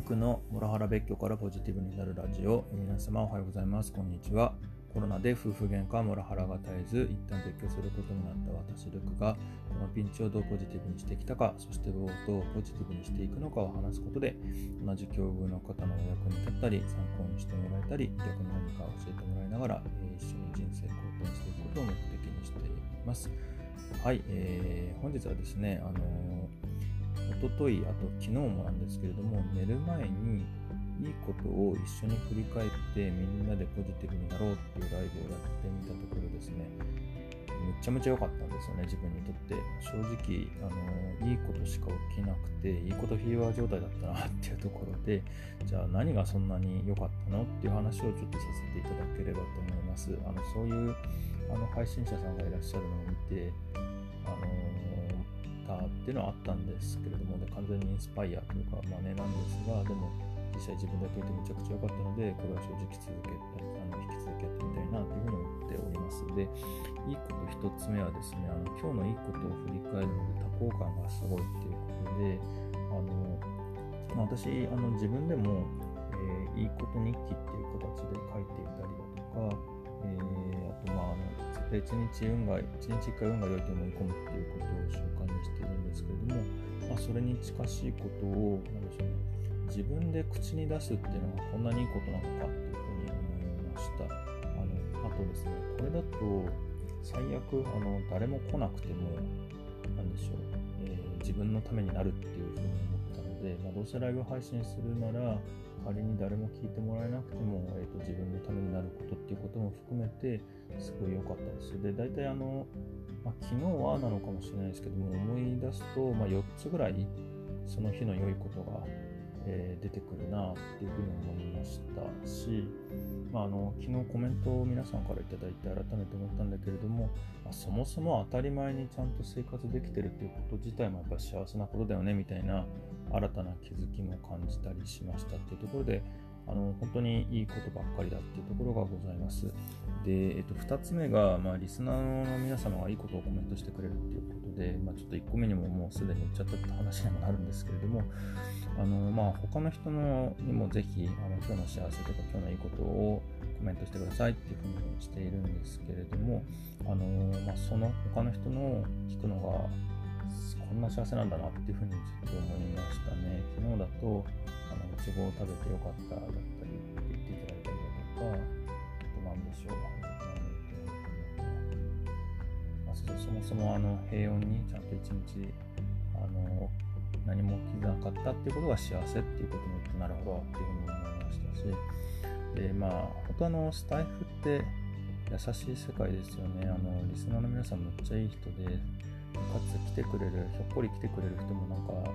ルクのモラハラ別居からポジティブになるラジオ。皆様おはようございます。こんにちは。コロナで夫婦喧嘩モラハラが絶えず一旦別居することになった私ルクがこのピンチをどうポジティブにしてきたかそしてどうポジティブにしていくのかを話すことで同じ境遇の方のお役に立ったり参考にしてもらえたり逆に何か教えてもらいながら、え、一緒に人生好転していくことを目的にしています。はい、えー、本日はですねあのー、おとといあと昨日もなんですけれども寝る前にいいことを一緒に振り返ってみんなでポジティブになろうっていうライブをやってみたところですね。むちゃむちゃ良かったんですよね自分にとって。正直あのいいことしか起きなくていいことフィーバー状態だったなっていうところでじゃあ何がそんなに良かったのっていう話をちょっとさせていただければと思います。あのそういうあの配信者さんがいらっしゃるのを見てあのたっていうのはあったんですけれどもで完全にインスパイアというか真似なんですがでも実際自分でやってみてめちゃくちゃ良かったので、これは正直続けあの引き続きやってみたいなというふうに思っております。で、いいこと1つ目はですね、あの今日のいいことを振り返るので多幸感がすごいっていうことで、あのま私あの自分でも、えー、いいこと日記っていう形で書いていたりだとか、えー、あとまああの1日運が1日1回運が良いと思い込むっていうことを習慣にしているんですけれども、まあ、それに近しいことを何でしょうね自分で口に出すっていうのはこんなにいいことなのかっていうふうに思いました。あのあとですね、これだと最悪あの誰も来なくても、何でしょう、えー、自分のためになるっていうふうに思っで、まあ、どうせライブ配信するなら、仮に誰も聞いてもらえなくても、えーと、自分のためになることっていうことも含めて、すごい良かったです。で、大体あの、まあ、昨日はなのかもしれないですけども、思い出すと、まあ、4つぐらい、その日の良いことがえー、出てくるなっていうふうに思いましたし、まあ、あの昨日コメントを皆さんから頂いて改めて思ったんだけれども、まあ、そもそも当たり前にちゃんと生活できてるっていうこと自体もやっぱ幸せなことだよねみたいな新たな気づきも感じたりしましたっていうところであの本当にいいことばっかりだっていうところがございます。で、えっと、2つ目が、まあ、リスナーの皆様がいいことをコメントしてくれるっていうことで、まあ、ちょっと1個目にももうすでに言っちゃったって話にもなるんですけれども、あのまあ、他の人のにもぜひあの今日の幸せとか今日のいいことをコメントしてくださいっていうふうにしているんですけれども、あのまあ、その他の人の聞くのがこんな幸せなんだなっていうふうにちょっと思いましたね。昨日だと、あのいちごを食べてよかっただったりって言っていただいたりだとか、あと何でしょう、あそそもそもあの平穏にちゃんと一日あの何も起きなかったっていうことが幸せっていうことになるほどっていうふうに思いましたし、でまあ、本当あのスタイフって優しい世界ですよね。あのリスナーの皆さんめっちゃいい人で、かつ来てくれる、ひょっこり来てくれる人もなんか、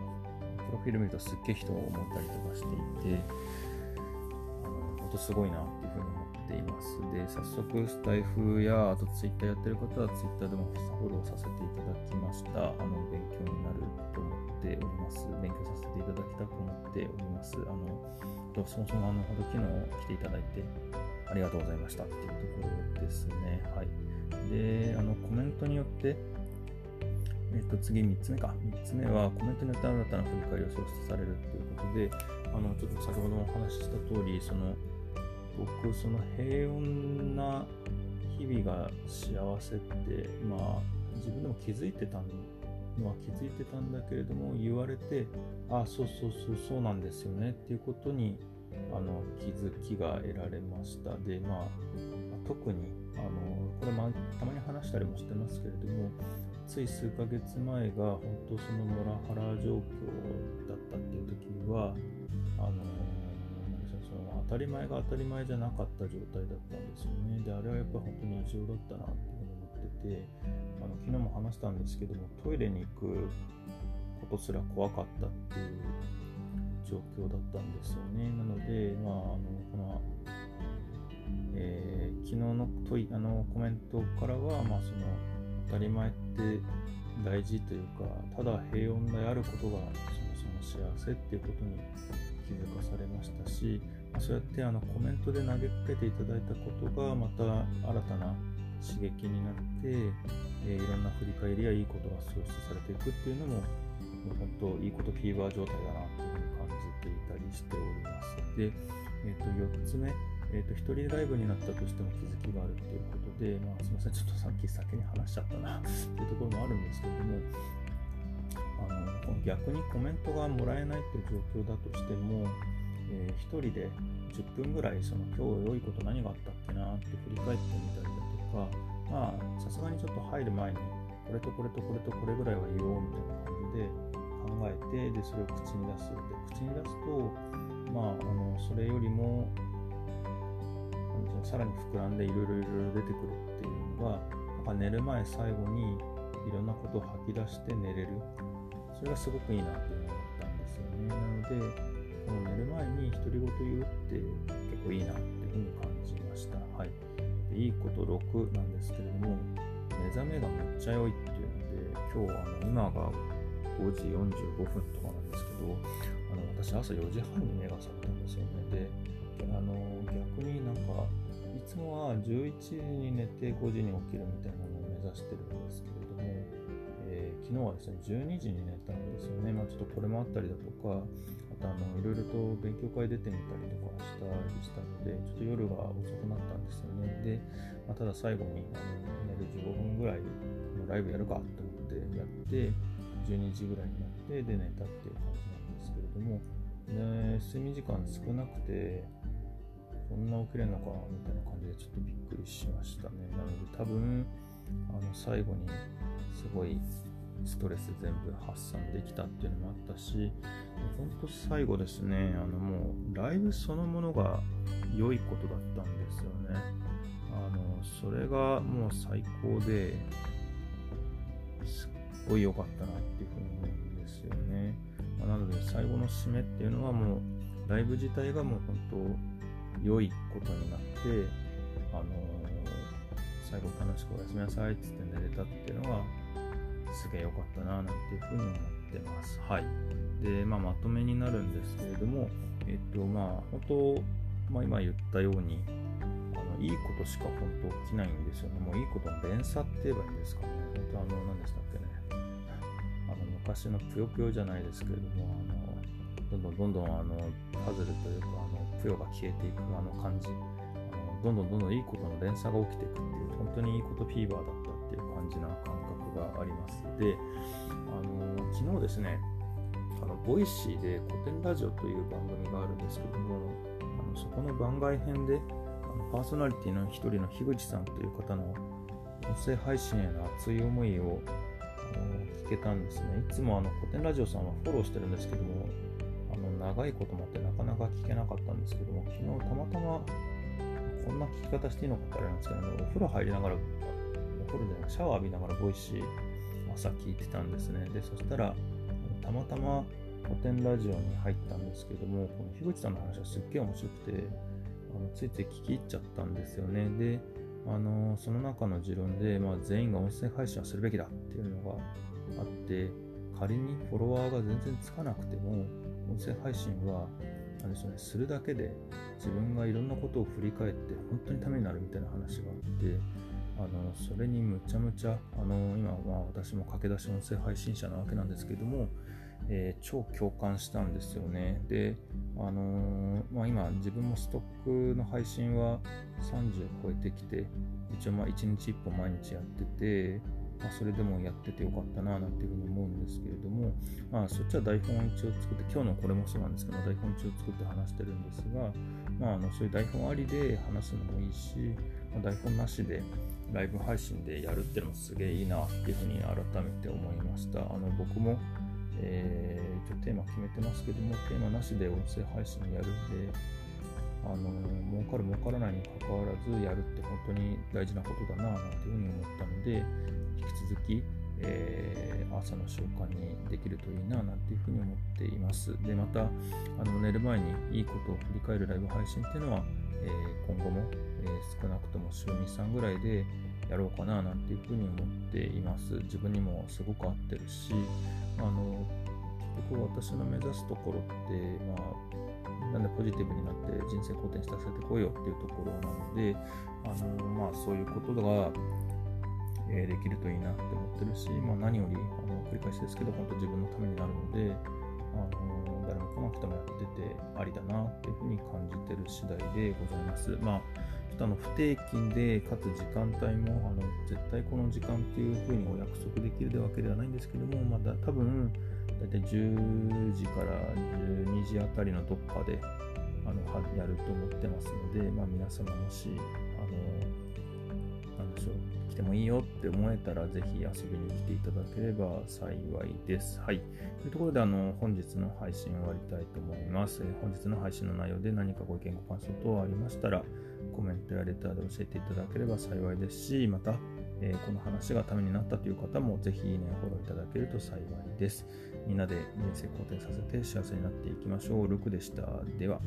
ロフィール見るとすっげえ人を思ったりとかしていて、あの本当すごいなっていうふうに思っています。で、早速スタイフや、あとツイッターやってる方はツイッターでもフォローさせていただきました。あの、勉強になると思っております。勉強させていただきたく思っております。あの、そもそもあの、ほど昨日来ていただいて、ありがとうございましたっていうところですね。はい。で、あの、コメントによって、えっと、次3つ目か。3つ目はコメントによって新たな振り返りを創出されるということで、あの、ちょっと先ほどもお話しした通り、その、僕、その平穏な日々が幸せって、まあ、自分でも気づいてたのは気づいてたんだけれども、言われて、ああ、そうそうそう、そうなんですよねっていうことに、あの、気づきが得られました。で、まあ、特に、あの、これ、たまに話したりもしてますけれども、つい数ヶ月前が本当そのモラハラ状況だったっていう時はあのその当たり前が当たり前じゃなかった状態だったんですよね。であれはやっぱ本当に異常だったなっていうふうに思っててあの昨日も話したんですけどもトイレに行くことすら怖かったっていう状況だったんですよね。なのでまああのこのえー、昨日の問いあのコメントからは、まあ、その当たり前って大事というかただ平穏であることがそもそも幸せっていうことに気づかされましたし、そうやってあのコメントで投げかけていただいたことがまた新たな刺激になって、えー、いろんな振り返りやいいことが創出されていくっていうのももう本当いいことフィーバー状態だなっていうふうに感じていたりしております。で、えー、と4つ目、えー、と1人でライブになったとしても気づきがあるっていうことで、まあ、すみません、ちょっとさっき先に話しちゃったなっていうところもあるんですけども、あの逆にコメントがもらえないっていう状況だとしても、えー、1人で10分ぐらいその今日良いこと何があったっけなって振り返ってみたりだとかまあさすがにちょっと入る前にこれとこれとこれとこれぐらいは言おうみたいな感じで考えてでそれを口に出す。で口に出すとまああのそれよりもさらに膨らんでいろいろいろ出てくるっていうのがなんか寝る前最後にいろんなことを吐き出して寝れるそれがすごくいいなって思ったんですよねなのでこの寝る前に独り言言うって結構いいなっていうふうに感じました。はい。でいいこと6なんですけれども、目覚めがめっちゃ良いっていうので、今日あの今が5時45分とかなんですけど、あの私朝4時半に目が覚めたんですよね。で、あの逆になんか、つもは11時に寝て5時に起きるみたいなのを目指してるんですけれども、えー、昨日はですね、12時に寝たんですよね。まあ、ちょっとこれもあったりだとか、あのいろいろと勉強会出てみたりとかしたりしたので、ちょっと夜が遅くなったんですよね。で、まあ、ただ最後にあの寝る15分ぐらいのライブやるかと思ってやって、12時ぐらいになって、で、寝たっていう感じなんですけれども、ね、睡眠時間少なくて、こんな起きれるのかみたいな感じでちょっとびっくりしましたね。なので多分、あの最後にすごいストレス全部発散できたっていうのもあったし、本当最後ですね、あのもうライブそのものが良いことだったんですよね。あの、それがもう最高で、すっごい良かったなっていうふうに思うんですよね。まあ、なので最後の締めっていうのはもうライブ自体がもう本当良いことになって、あの、最後楽しくおやすみなさいって言って寝れたっていうのはすげえ良かったななんていうふうに思ってます。はい。で、まあ、まとめになるんですけれども、えっと、まあ、本当、まあ、今言ったように、あのいいことしか本当起きないんですよね。もういいことの連鎖って言えばいいんですかね。本当、あの、何でしたっけね。あの、昔のぷよぷよじゃないですけれども、あの、どんどんどんどん、あの、パズルというか、あの、ぷよが消えていくあの感じ。あのどんどんどんどんいいことの連鎖が起きていくっていう、本当にいいことフィーバーだったっていう感じな感覚があります。で、あの、昨日ですね、あの Voicy でコテンラジオという番組があるんですけども、あのそこの番外編であのパーソナリティの一人の樋口さんという方の音声配信への熱い思いを聞けたんですね。いつもあのコテンラジオさんはフォローしてるんですけども、あの長いこともあってなか聞けなかったんですけども、昨日たまたまこんな聞き方していいのかってあれなんですけど、お風呂入りながら、お風呂でシャワー浴びながら Voicy 朝聞いてたんですね。で、そしたら、たまたまコテンラジオに入ったんですけども、この樋口さんの話はすっげえ面白くて、あのついつい聞き入っちゃったんですよね。で、あのその中の持論で、まあ、全員が音声配信をするべきだっていうのがあって、仮にフォロワーが全然つかなくても、音声配信は、あでしょうね、するだけで自分がいろんなことを振り返って本当にためになるみたいな話があって、あのそれにむちゃむちゃ、あの今、ま、私も駆け出し音声配信者なわけなんですけども、えー、超共感したんですよね。で、あのー、まあ、今自分もストックの配信は30超えてきて、一応まあ1日1本毎日やってて、まあ、それでもやっててよかったななんていうふうに思うんですけれども、まあ、そっちは台本一応作って、今日のこれもそうなんですけど、台本一応作って話してるんですが、まあ、あのそういう台本ありで話すのもいいし、まあ、台本なしでライブ配信でやるっていうのもすげえいいなっていうふうに改めて思いました。あの僕もえー、一応テーマ決めてますけども、テーマなしで音声配信やるんで、あの儲かる儲からないにかかわらずやるって本当に大事なことだななんていうふうに思ったので、続き、えー、朝の習慣にできるといいななんていうふうに思っています。で、また、あの寝る前にいいことを振り返るライブ配信っていうのは、えー、今後も、えー、少なくとも週2、3ぐらいでやろうかななんていうふうに思っています。自分にもすごく合ってるし、あの結局私の目指すところって、まあ、なんでポジティブになって人生好転させてこいよっていうところなので、あのまあ、そういうことが、えー、できるといいなって思ってるし、まあ、何よりあの繰り返しですけど、本当自分のためになるので、あの誰も来なくてもやっててありだなっていうふうに感じてる次第でございます。まあちょっとあの不定期で、かつ時間帯もあの絶対この時間っていうふうにお約束できるわけではないんですけども、まだ多分大体10時から12時あたりのどっかであのやると思ってますので、まあ、皆様もし、しょう、来てもいいよって思えたら、ぜひ遊びに来ていただければ幸いです。はい。というところで、あの、本日の配信終わりたいと思います。え本日の配信の内容で何かご意見、ご感想等ありましたら、コメントやレターで教えていただければ幸いですし、また、えー、この話がためになったという方もぜひいいねフォローいただけると幸いです。みんなで人生肯定させて幸せになっていきましょう。ルクでした。では。